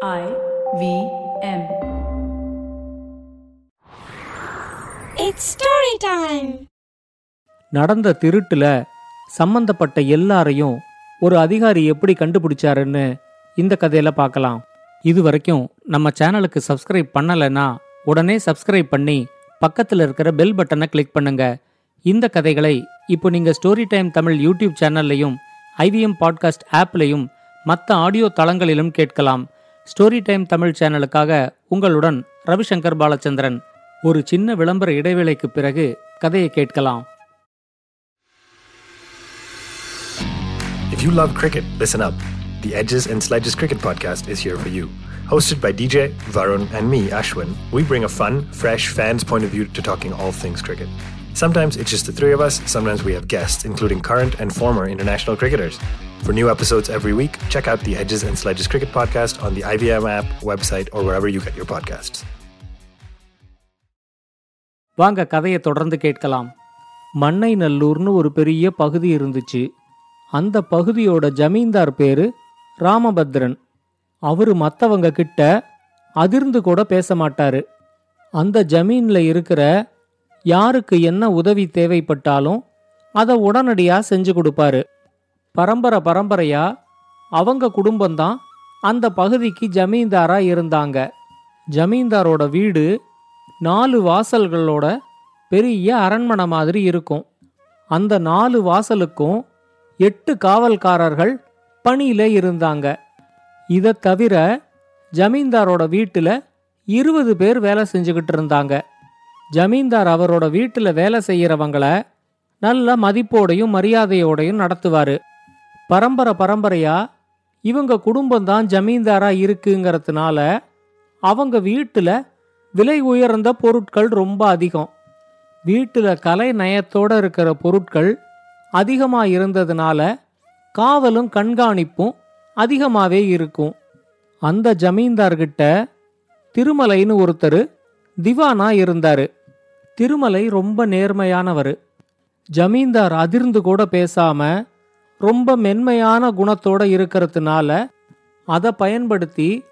I V M. It's story time. நடந்த திருட்டுல சம்பந்தப்பட்ட எல்லாரையும் ஒரு அதிகாரி எப்படி கண்டுபிடிச்சாருன்னு இந்த கதையில பார்க்கலாம் இது வரைக்கும் நம்ம சேனலுக்கு சப்ஸ்கிரைப் பண்ணலைன்னா உடனே சப்ஸ்கிரைப் பண்ணி பக்கத்தில் இருக்கிற பெல் பட்டனை கிளிக் பண்ணுங்க இந்த கதைகளை இப்போ நீங்க ஸ்டோரி டைம் தமிழ் யூடியூப் சேனல்லையும் ஐவிஎம் பாட்காஸ்ட் ஆப்லையும் மற்ற ஆடியோ தளங்களிலும் கேட்கலாம் ஸ்டோரி டைம் தமிழ் சேனலுக்காக உங்களுடன் ரவிசங்கர் பாலச்சந்திரன் ஒரு சின்ன விளம்பர இடைவேளைக்கு பிறகு கதையை கேட்கலாம் If you love cricket, listen up. The Edges and Sledges Cricket Podcast is here for you. Hosted by DJ, Varun, and me, Ashwin, we bring a fun, fresh fan's point of view to talking all things cricket. Sometimes it's just the three of us, sometimes we have guests, including current and former international cricketers. For new episodes every week, check out the Edges and Sledges Cricket Podcast on the IVM app, website, or wherever you get your podcasts. வாங்க கதையை தொடர்ந்து கேட்கலாம் மண்ணை நல்லூர்னு ஒரு பெரிய பகுதி இருந்துச்சு அந்த பகுதியோட ஜமீன்தார் பேரு ராமபத்ரன் அவரு மத்தவங்க கிட்ட அதிர்ந்து கூட பேச மாட்டாரு அந்த ஜமீன்ல இருக்கிற யாருக்கு என்ன உதவி தேவைப்பட்டாலும் அதை உடனடியாக செஞ்சு கொடுப்பாரு. பரம்பரை பரம்பரையா அவங்க குடும்பம்தான் அந்த பகுதிக்கு ஜமீன்தாரா இருந்தாங்க. ஜமீன்தாரோட வீடு நாலு வாசல்களோட பெரிய அரண்மனை மாதிரி இருக்கும். அந்த நாலு வாசலுக்கும் எட்டு காவல்காரர்கள் பணியில இருந்தாங்க. இதை தவிர ஜமீன்தாரோட வீட்டில் இருபது பேர் வேலை செஞ்சுக்கிட்டு இருந்தாங்க. ஜமீன்தார் அவரோட வீட்டில் வேலை செய்யறவங்கள நல்ல மதிப்போடையும் மரியாதையோடையும் நடத்துவாரு. பரம்பரை பரம்பரையா இவங்க குடும்பம்தான் ஜமீன்தாரா இருக்குங்கிறதுனால அவங்க வீட்டில் விலை உயர்ந்த பொருட்கள் ரொம்ப அதிகம். வீட்டில் கலை நயத்தோட இருக்கிற பொருட்கள் அதிகமாக இருந்ததுனால காவலும் கண்காணிப்பும் அதிகமாகவே இருக்கும். அந்த ஜமீன்தார்கிட்ட திருமலைன்னு ஒருத்தர் திவானா இருந்தாரு. திருமலை ரொம்ப நேர்மையானவர். ஜமீன்தார் அதிர்ந்து கூட பேசாம ரொம்ப மென்மையான குணத்தோட இருக்கிறதுனால அதை பயன்படுத்தி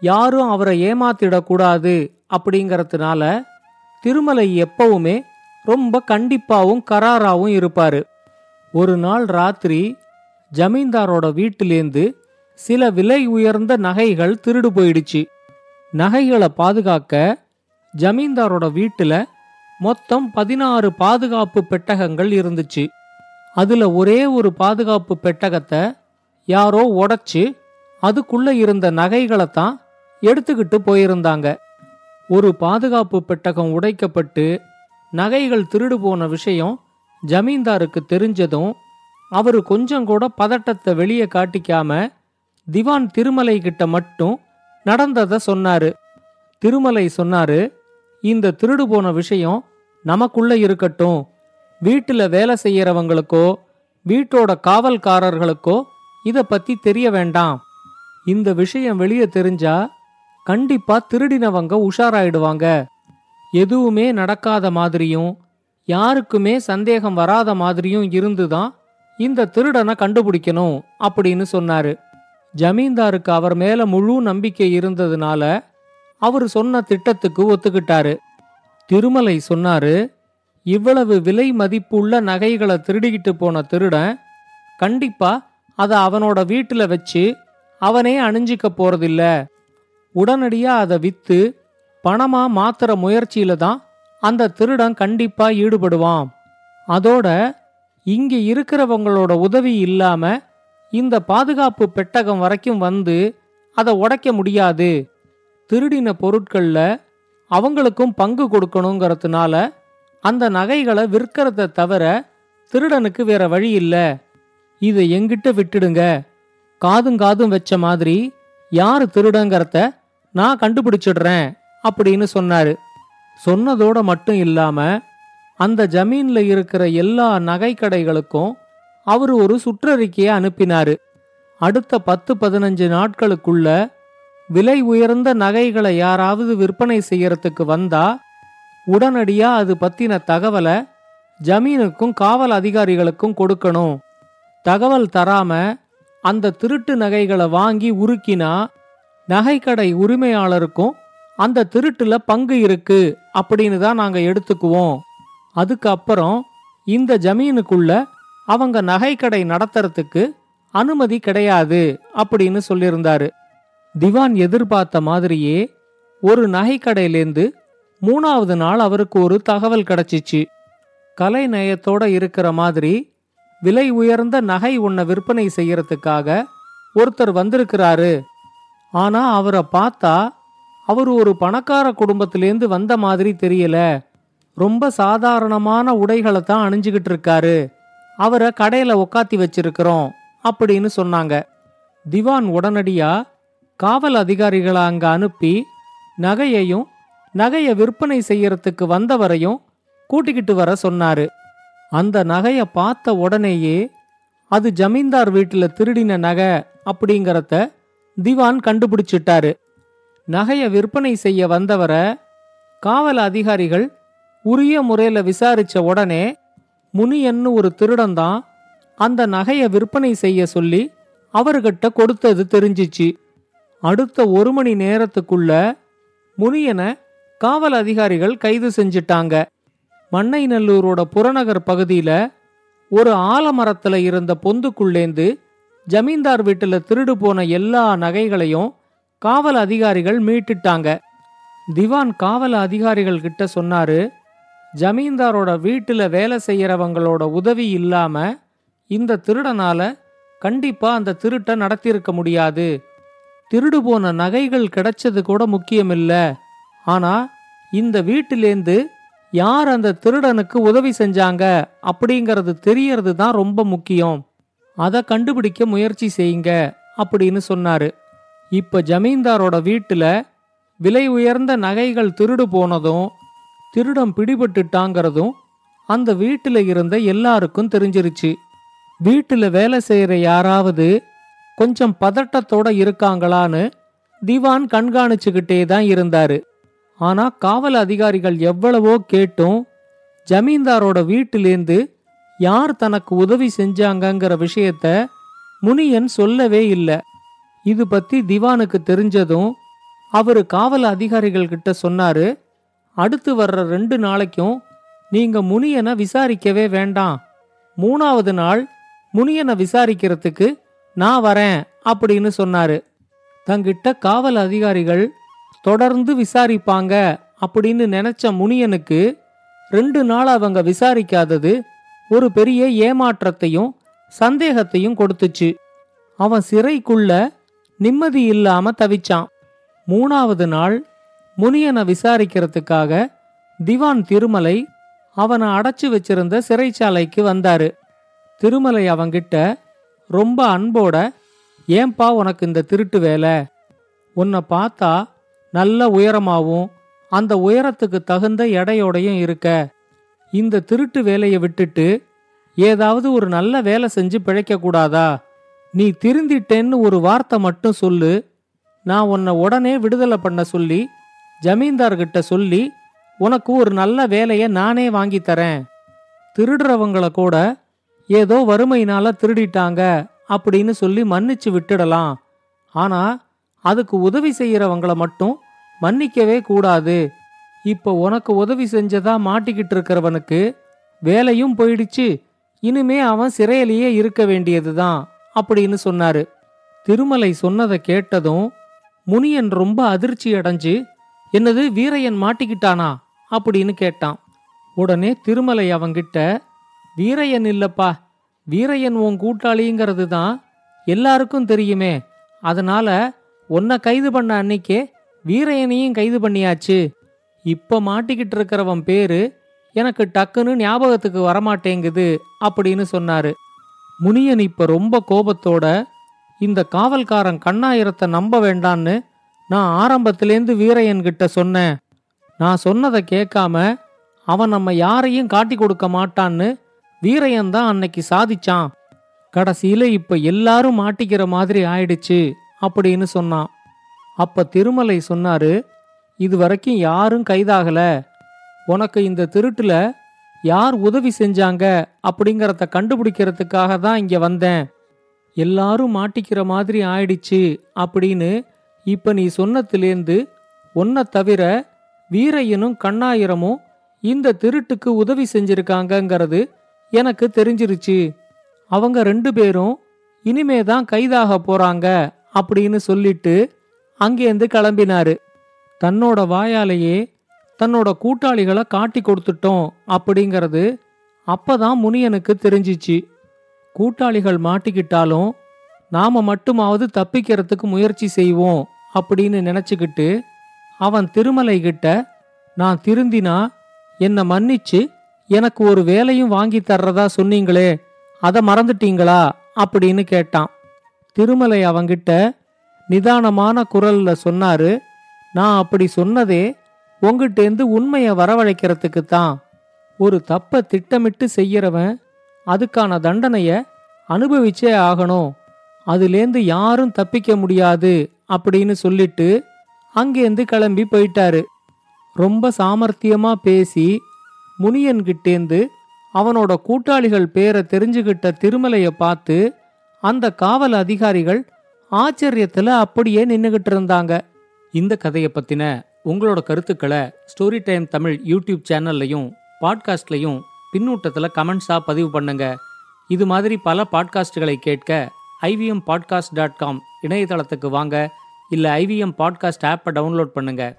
யாரும் அவரை ஏமாத்திடக்கூடாது அப்படிங்கறதுனால திருமலை எப்பவுமே ரொம்ப கண்டிப்பாவும் கராராவும் இருப்பாரு. ஒரு நாள் ராத்திரி ஜமீன்தாரோட வீட்டிலேந்து சில விலை உயர்ந்த நகைகள் திருடு போயிடுச்சு. நகைகளை பாதுகாக்க ஜமீன்தாரோட வீட்டில் மொத்தம் பதினாறு பாதுகாப்பு பெட்டகங்கள் இருந்துச்சு. அதுல ஒரே ஒரு பாதுகாப்பு பெட்டகத்தை யாரோ உடைச்சு அதுக்குள்ள இருந்த நகைகளை தான் எடுத்துக்கிட்டு போயிருந்தாங்க. ஒரு பாதுகாப்பு பெட்டகம் உடைக்கப்பட்டு நகைகள் திருடு போன விஷயம் ஜமீன்தாருக்கு தெரிஞ்சதும் அவர் கொஞ்சம் கூட பதட்டத்தை வெளியே காட்டிக்காம திவான் திருமலை கிட்ட மட்டும் நடந்ததை சொன்னாரு. திருமலை சொன்னாரு இந்த திருடு போன விஷயம் நமக்குள்ள இருக்கட்டும். வீட்டுல வேலை செய்யறவங்களுக்கோ வீட்டோட காவல்காரர்களுக்கோ இத பத்தி தெரிய வேண்டாம். இந்த விஷயம் வெளியே தெரிஞ்சா கண்டிப்பா திருடினவங்க உஷாராயிடுவாங்க. எதுவுமே நடக்காத மாதிரியும் யாருக்குமே சந்தேகம் வராத மாதிரியும் இருந்துதான் இந்த திருடனை கண்டுபிடிக்கணும் அப்படின்னு சொன்னாரு. ஜமீன்தாருக்கு அவர் மேல முழு நம்பிக்கை இருந்ததுனால அவர் சொன்ன திட்டத்துக்கு ஒத்துக்கிட்டாரு. திருமலை சொன்னாரு இவ்வளவு விலை மதிப்புள்ள நகைகளை திருடிக்கிட்டு போன திருடன் கண்டிப்பா அதை அவனோட வீட்டுல வச்சு அவனே அணிஞ்சிக்க போறதில்ல. உடனடியா அதை வித்து பணமா மாத்துற முயற்சியில தான் அந்த திருடன் கண்டிப்பா ஈடுபடுவான். அதோட இங்க இருக்கிறவங்களோட உதவி இல்லாம இந்த பாதுகாப்பு பெட்டகம் வரைக்கும் வந்து அதை உடைக்க முடியாது. திருடின பொருட்களில் அவங்களுக்கும் பங்கு கொடுக்கணுங்கிறதுனால அந்த நகைகளை விற்கிறத தவிர திருடனுக்கு வேற வழி இல்லை. இதை எங்கிட்ட விட்டுடுங்க. காதும் காதும் வச்ச மாதிரி யார் திருடங்கிறத நான் கண்டுபிடிச்சிடுறேன் அப்படின்னு சொன்னாரு. சொன்னதோட மட்டும் இல்லாம அந்த ஜமீன்ல இருக்கிற எல்லா நகை கடைகளுக்கும் அவர் ஒரு சுற்றறிக்கையை அனுப்பினாரு. அடுத்த பத்து பதினஞ்சு நாட்களுக்குள்ள விலை உயர்ந்த நகைகளை யாராவது விற்பனை செய்யறதுக்கு வந்தா உடனடியா அது பத்தின தகவலை ஜமீனுக்கும் காவல் அதிகாரிகளுக்கும் கொடுக்கணும். தகவல் தராம அந்த திருட்டு நகைகளை வாங்கி உருக்கினா நகைக்கடை உரிமையாளருக்கும் அந்த திருட்டுல பங்கு இருக்கு அப்படின்னு தான் நாங்க எடுத்துக்குவோம். அதுக்கப்புறம் இந்த ஜமீனுக்குள்ள அவங்க நகைக்கடை நடத்துறதுக்கு அனுமதி கிடையாது அப்படின்னு சொல்லியிருந்தாரு. திவான் எதிர்பார்த்த மாதிரியே ஒரு நகைக்கடையிலேருந்து மூணாவது நாள் அவருக்கு ஒரு தகவல் கிடைச்சிச்சு. கலை நயத்தோட இருக்கிற மாதிரி விலை உயர்ந்த நகை ஒன்றை விற்பனை செய்யறதுக்காக ஒருத்தர் வந்திருக்கிறாரு. ஆனா அவரை பார்த்தா அவர் ஒரு பணக்கார குடும்பத்திலேருந்து வந்த மாதிரி தெரியல. ரொம்ப சாதாரணமான உடைகளை தான் அணிஞ்சுக்கிட்டு இருக்காரு. அவரை கடையில உக்காத்தி வச்சிருக்கிறோம் அப்படின்னு சொன்னாங்க. திவான் உடனடியா காவல் அதிகாரிகளை அங்க அனுப்பி நகையையும் நகையை விற்பனை செய்யறதுக்கு வந்தவரையும் கூட்டிக்கிட்டு வர சொன்னாரு. அந்த நகையை பார்த்த உடனேயே அது ஜமீன்தார் வீட்டில் திருடின நகை அப்படிங்கிறத திவான் கண்டுபிடிச்சிட்டாரு. நகையை விற்பனை செய்ய வந்தவரை காவல் அதிகாரிகள் உரிய முறையில் விசாரிச்ச உடனே முனியன்னு ஒரு திருடன் தான் அந்த நகையை விற்பனை செய்ய சொல்லி அவர்கிட்ட கொடுத்தது தெரிஞ்சிச்சு. அடுத்த ஒரு மணி நேரத்துக்குள்ள முனியனை காவல் அதிகாரிகள் கைது செஞ்சிட்டாங்க. மண்ணைநல்லூரோட புறநகர் பகுதியில ஒரு ஆலமரத்துல இருந்த பொந்துக்குள்ளேந்து ஜமீன்தார் வீட்டுல திருடு போன எல்லா நகைகளையும் காவல் அதிகாரிகள் மீட்டுட்டாங்க. திவான் காவல் அதிகாரிகள் கிட்ட சொன்னாரு ஜமீன்தாரோட வீட்டுல வேலை செய்யறவங்களோட உதவி இல்லாம இந்த திருடனால கண்டிப்பா அந்த திருட்டை நடத்தியிருக்க முடியாது. திருடு போன நகைகள் கிடைச்சது கூட முக்கியமில்ல. ஆனா இந்த வீட்டிலேந்து யார் அந்த திருடனுக்கு உதவி செஞ்சாங்க அப்படிங்கறது தெரியறது தான் ரொம்ப முக்கியம். அதை கண்டுபிடிக்க முயற்சி செய்யுங்க அப்படின்னு சொன்னாரு. இப்ப ஜமீன்தாரோட வீட்டுல விலை உயர்ந்த நகைகள் திருடு போனதும் திருடம் பிடிபட்டுட்டாங்கிறதும் அந்த வீட்டுல இருந்த எல்லாருக்கும் தெரிஞ்சிருச்சு. வீட்டுல வேலை செய்யற யாராவது கொஞ்சம் பதட்டத்தோட இருக்காங்களான்னு திவான் கண்காணிச்சுக்கிட்டே தான் இருந்தாரு. ஆனா காவல் அதிகாரிகள் எவ்வளவோ கேட்டும் ஜமீன்தாரோட வீட்டிலேருந்து யார் தனக்கு உதவி செஞ்சாங்கங்கிற விஷயத்த முனியன் சொல்லவே இல்லை. இது பத்தி திவானுக்கு தெரிஞ்சதும் அவரு காவல் அதிகாரிகள் கிட்ட சொன்னாரு அடுத்து வர்ற ரெண்டு நாளைக்கும் நீங்க முனியனை விசாரிக்கவே வேண்டாம். மூணாவது நாள் முனியனை விசாரிக்கிறதுக்கு நான் வரேன் அப்படின்னு சொன்னாரு. தங்கிட்ட காவல் அதிகாரிகள் தொடர்ந்து விசாரிப்பாங்க அப்படின்னு நினைச்ச முனியனுக்கு ரெண்டு நாள் அவங்க விசாரிக்காதது ஒரு பெரிய ஏமாற்றத்தையும் சந்தேகத்தையும் கொடுத்துச்சு. அவன் சிறைக்குள்ள நிம்மதி இல்லாம தவிச்சான். மூணாவது நாள் முனியனை விசாரிக்கிறதுக்காக திவான் திருமலை அவனை அடைச்சு வச்சிருந்த சிறைச்சாலைக்கு வந்தாரு. திருமலை அவங்கிட்ட ரொம்ப அன்போட ஏன்பா உனக்கு இந்த திருட்டு வேலை? உன்னை பார்த்தா நல்ல உயரமாகவும் அந்த உயரத்துக்கு தகுந்த எடையோடையும் இருக்க. இந்த திருட்டு வேலையை விட்டுட்டு ஏதாவது ஒரு நல்ல வேலை செஞ்சு பிழைக்க கூடாதா? நீ திருந்திட்டேன்னு ஒரு வார்த்தை மட்டும் சொல்லு. நான் உன்னை உடனே விடுதலை பண்ண சொல்லி ஜமீன்தார்கிட்ட சொல்லி உனக்கு ஒரு நல்ல வேலையை நானே வாங்கி தரேன். திருடுறவங்கள கூட ஏதோ வறுமையினால திருடிட்டாங்க அப்படின்னு சொல்லி மன்னிச்சு விட்டுடலாம். ஆனா அதுக்கு உதவி செய்யறவங்கள மட்டும் மன்னிக்கவே கூடாது. இப்போ உனக்கு உதவி செஞ்சதா மாட்டிக்கிட்டு இருக்கிறவனுக்கு வேலையும் போயிடுச்சு. இனிமே அவன் சிறையிலேயே இருக்க வேண்டியதுதான் அப்படின்னு சொன்னாரு. திருமலை சொன்னதை கேட்டதும் முனியன் ரொம்ப அதிர்ச்சி அடைஞ்சு என்னது வீரையன் மாட்டிக்கிட்டானா? அப்படின்னு கேட்டான். உடனே திருமலை அவங்கிட்ட வீரையன் இல்லப்பா. வீரையன் உன் கூட்டாளிங்கிறது தான் எல்லாருக்கும் தெரியுமே. அதனால உன்னை கைது பண்ண அன்னைக்கே வீரையனையும் கைது பண்ணியாச்சு. இப்ப மாட்டிக்கிட்டு இருக்கிறவன் பேரு எனக்கு டக்குன்னு ஞாபகத்துக்கு வரமாட்டேங்குது அப்படின்னு சொன்னாரு. முனியன் இப்ப ரொம்ப கோபத்தோட இந்த காவல்காரன் கண்ணாயிரத்தை நம்ப வேண்டான்னு நான் ஆரம்பத்திலேருந்து வீரையன் கிட்ட சொன்னேன். நான் சொன்னதை கேட்காம அவன் நம்ம யாரையும் காட்டி கொடுக்க மாட்டான்னு வீரையன் தான் அன்னைக்கு சாதிச்சான். கடைசியில இப்ப எல்லாரும் மாட்டிக்கிற மாதிரி ஆயிடுச்சு அப்படின்னு சொன்னான். அப்ப திருமலை சொன்னாரு இது வரைக்கும் யாரும் கைதாகல. உனக்கு இந்த திருட்டுல யார் உதவி செஞ்சாங்க? அப்படிங்கறத கண்டுபிடிக்கிறதுக்காக தான் இங்க வந்தேன். எல்லாரும் மாட்டிக்கிற மாதிரி ஆயிடுச்சு அப்படின்னு இப்ப நீ சொன்னத்திலேந்து உன்னை தவிர வீரையனும் கண்ணாயிரமும் இந்த திருட்டுக்கு உதவி செஞ்சிருக்காங்கங்கிறது எனக்கு தெரிஞ்சிருச்சு. அவங்க ரெண்டு பேரும் இனிமே தான் கைதாக போறாங்க அப்படின்னு சொல்லிட்டு அங்கேருந்து கிளம்பினாரு. தன்னோட வாயாலேயே தன்னோட கூட்டாளிகளை காட்டி கொடுத்துட்டோம் அப்படிங்கிறது அப்பதான் முனியனுக்கு தெரிஞ்சிச்சு. கூட்டாளிகள் மாட்டிக்கிட்டாலும் நாம மட்டுமாவது தப்பிக்கிறதுக்கு முயற்சி செய்வோம் அப்படின்னு நினைச்சுக்கிட்டு அவன் திருமலை கிட்ட நான் திருந்தினா என்னை மன்னிச்சு எனக்கு ஒரு வேலையும் வாங்கி தர்றதா சொன்னீங்களே அதை மறந்துட்டீங்களா? அப்படின்னு கேட்டான். திருமலை அவங்கிட்ட நிதானமான குரல்ல சொன்னாரு நான் அப்படி சொன்னதே உங்ககிட்டேருந்து உண்மையை வரவழைக்கிறதுக்கு தான் ஒரு தப்ப திட்டமிட்டு செய்யறவன் அதுக்கான தண்டனைய அனுபவிச்சே ஆகணும். அதுலேந்து யாரும் தப்பிக்க முடியாது அப்படின்னு சொல்லிட்டு அங்கேருந்து கிளம்பி போயிட்டாரு. ரொம்ப சாமர்த்தியமா பேசி முனியன்கிட்டேந்து அவனோட கூட்டாளிகள் பேரை தெரிஞ்சுகிட்ட திருமலைய பார்த்து அந்த காவல் அதிகாரிகள் ஆச்சரியத்துல அப்படியே நின்னுகிட்டு இருந்தாங்க. இந்த கதையை பத்தின உங்களோட கருத்துக்களை ஸ்டோரி டைம் தமிழ் யூடியூப் சேனல்லையும் பாட்காஸ்ட்லையும் பின்னூட்டத்தில் கமெண்ட்ஸாக பதிவு பண்ணுங்க. இது மாதிரி பல பாட்காஸ்டுகளை கேட்க ஐவிஎம் பாட்காஸ்ட் டாட் காம் இணையதளத்துக்கு வாங்க. இல்லை ஐவிஎம் பாட்காஸ்ட் ஆப்பை டவுன்லோட் பண்ணுங்கள்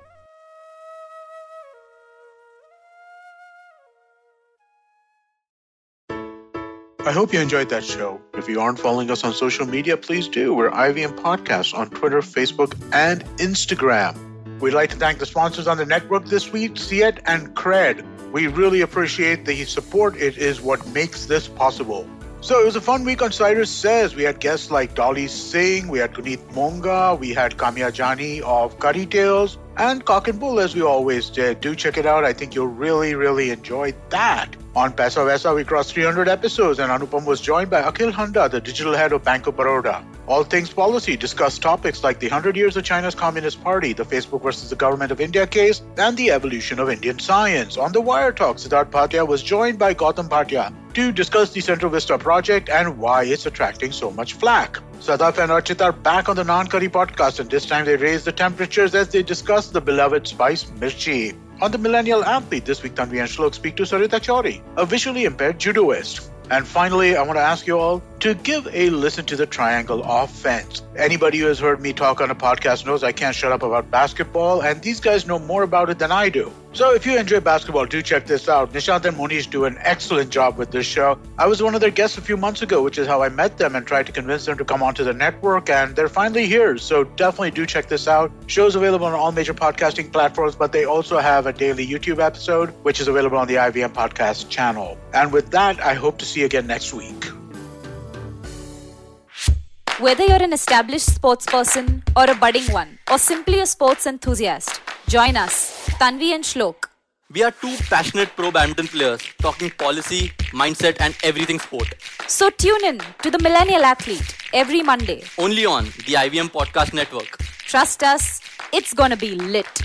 hope you enjoyed that show. If you aren't following us on social media, please do. We're IVM Podcasts on Twitter, Facebook, and Instagram. We'd like to thank the sponsors on the network this week, Siet and Cred. We really appreciate the support. It is what makes this possible. So it was a fun week on Cyrus Says. We had guests like Dolly Singh, we had Guneet Monga, we had Kamya Jani of Curry Tales, and Cock and Bull as we always did. Do check it out. I think you'll really, really enjoy that. On Pesa Vesa, we crossed 300 episodes, and Anupam was joined by Akhil Handa, the digital head of Bank of Baroda. All Things Policy discussed topics like the 100 years of China's Communist Party, the Facebook versus the Government of India case, and the evolution of Indian science. On the Wire Talk, Siddharth Bhatia was joined by Gautam Bhatia to discuss the Central Vista project and why it's attracting so much flack. Sadaf and Archit are back on the Non Curry podcast, and this time they raise the temperatures as they discuss the beloved spice mirchi. On the Millennial Athlete, this week Tanvi and Shlok speak to Sarita Chauri, a visually impaired judoist. And finally, I want to ask you all to give a listen to the Triangle Offense. Anybody who has heard me talk on a podcast knows I can't shut up about basketball, and these guys know more about it than I do. So if you enjoy basketball, do check this out. Nishant and Monish do an excellent job with this show. I was one of their guests a few months ago, which is how I met them and tried to convince them to come onto the network, and they're finally here. So definitely do check this out. Show's available on all major podcasting platforms, but they also have a daily YouTube episode, which is available on the IVM Podcast channel. And with that, I hope to see you again next week. Whether you're an established sports person or a budding one, or simply a sports enthusiast, join us, Tanvi and Shlok. We are two passionate pro badminton players talking policy, mindset, and everything sport. So tune in to the Millennial Athlete every Monday. Only on the IVM Podcast Network. Trust us, it's gonna be lit.